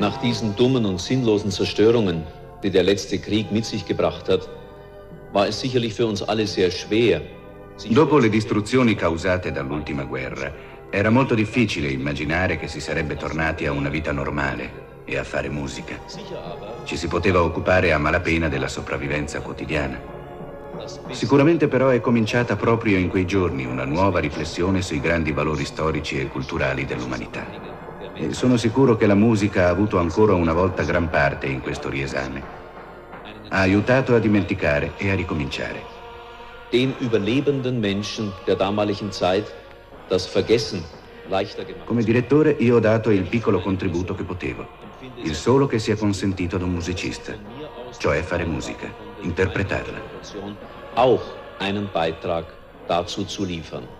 Nach diesen dummen und sinnlosen Zerstörungen, die der letzte Krieg mit sich gebracht hat, war es sicherlich für uns alle sehr schwer. Dopo le distruzioni causate dall'ultima guerra, era molto difficile immaginare che si sarebbe tornati a una vita normale e a fare musica. Ci si poteva occupare a malapena della sopravvivenza quotidiana. Sicuramente però è cominciata proprio in quei giorni una nuova riflessione sui grandi valori storici e culturali dell'umanità. E sono sicuro che la musica ha avuto ancora una volta gran parte in questo riesame. Ha aiutato a dimenticare e a ricominciare. Den überlebenden Menschen der damaligen Zeit das Vergessen leichter gemacht. Come direttore io ho dato il piccolo contributo che potevo, il solo che sia consentito ad un musicista, cioè fare musica, interpretarla. Auch einen Beitrag dazu zu liefern.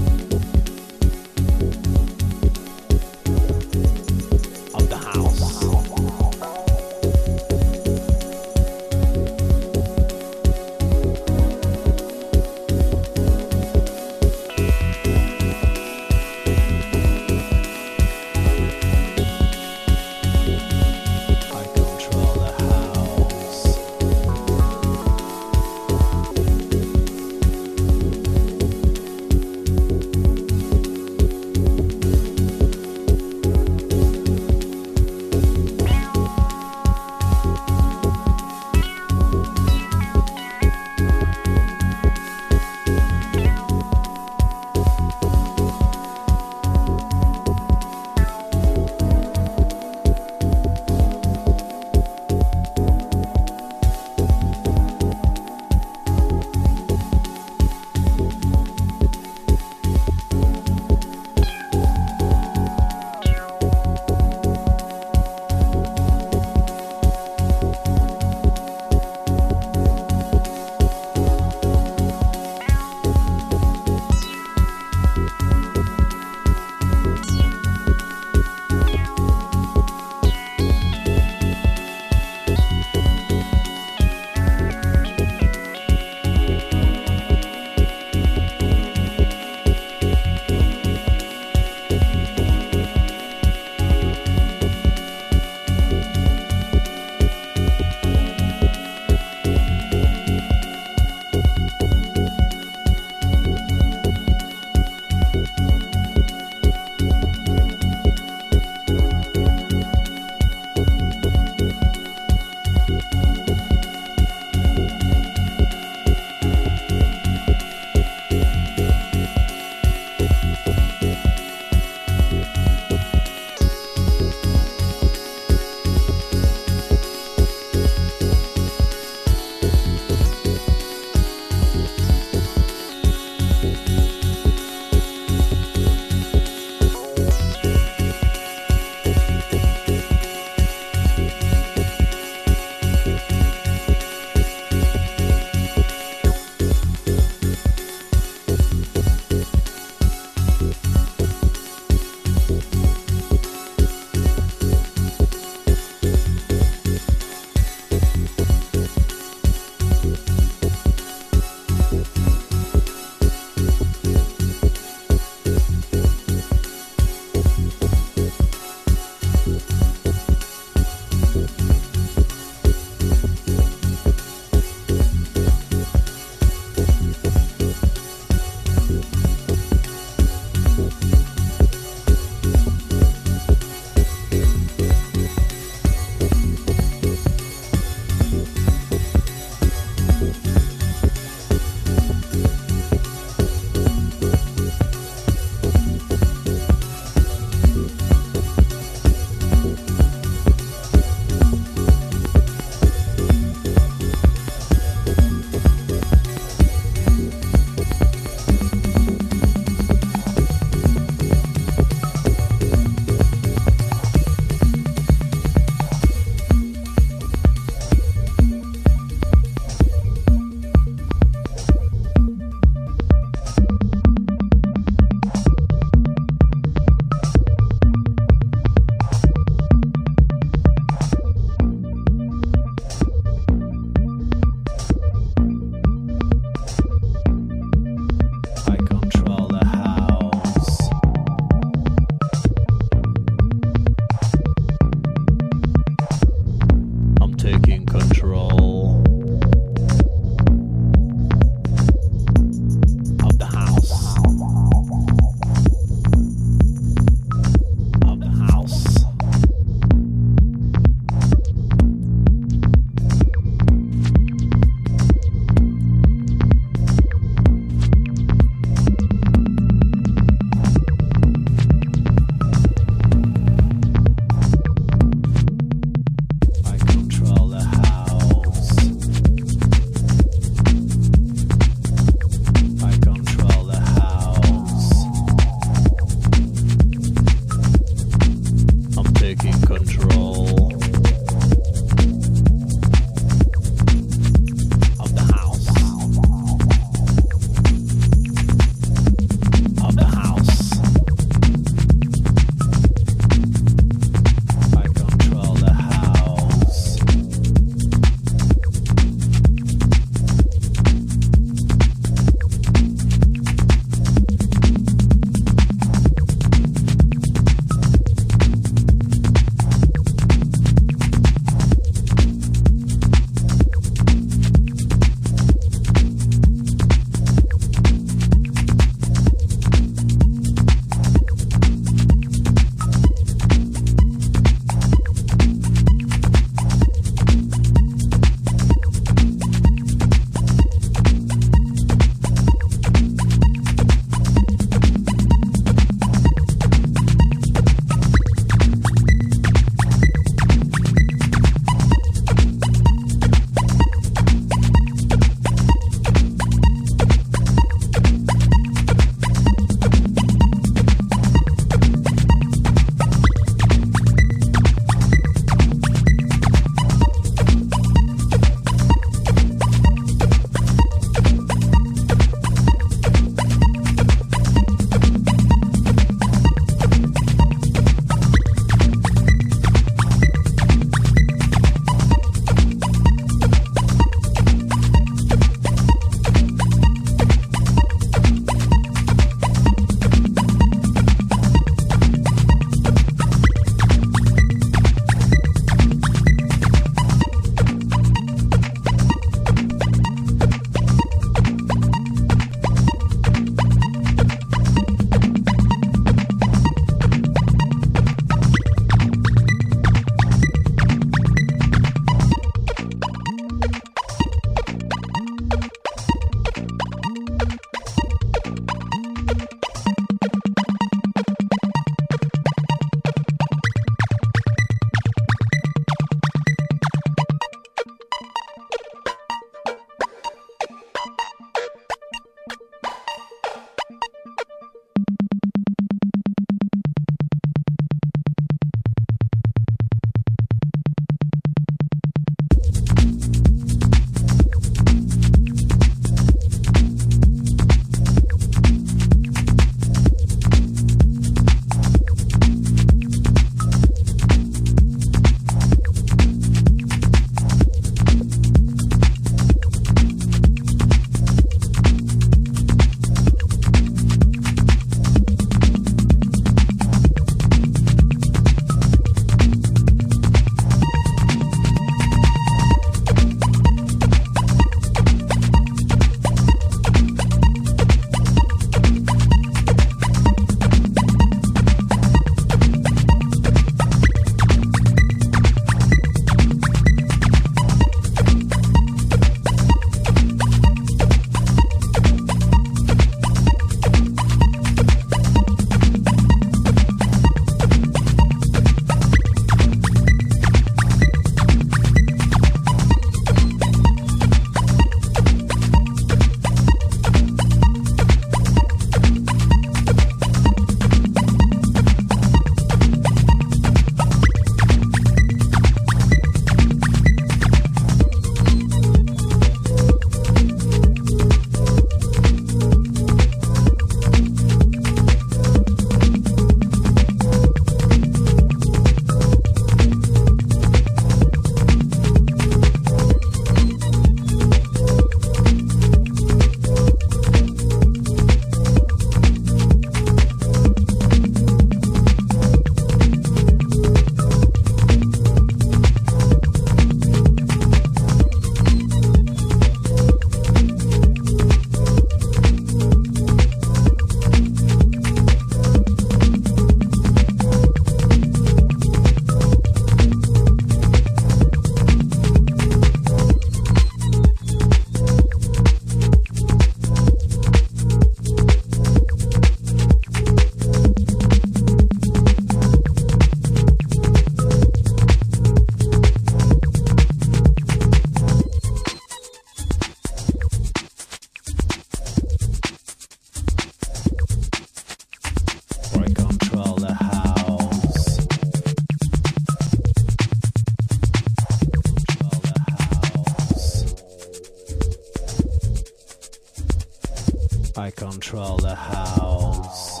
I control the house.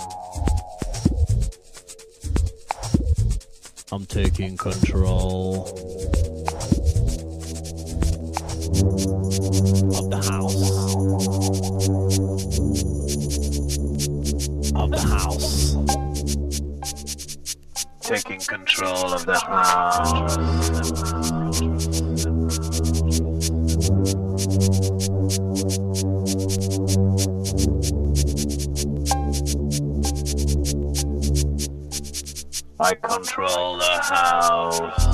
I'm taking control of the house. Of the house. Taking control of the house. I control the house.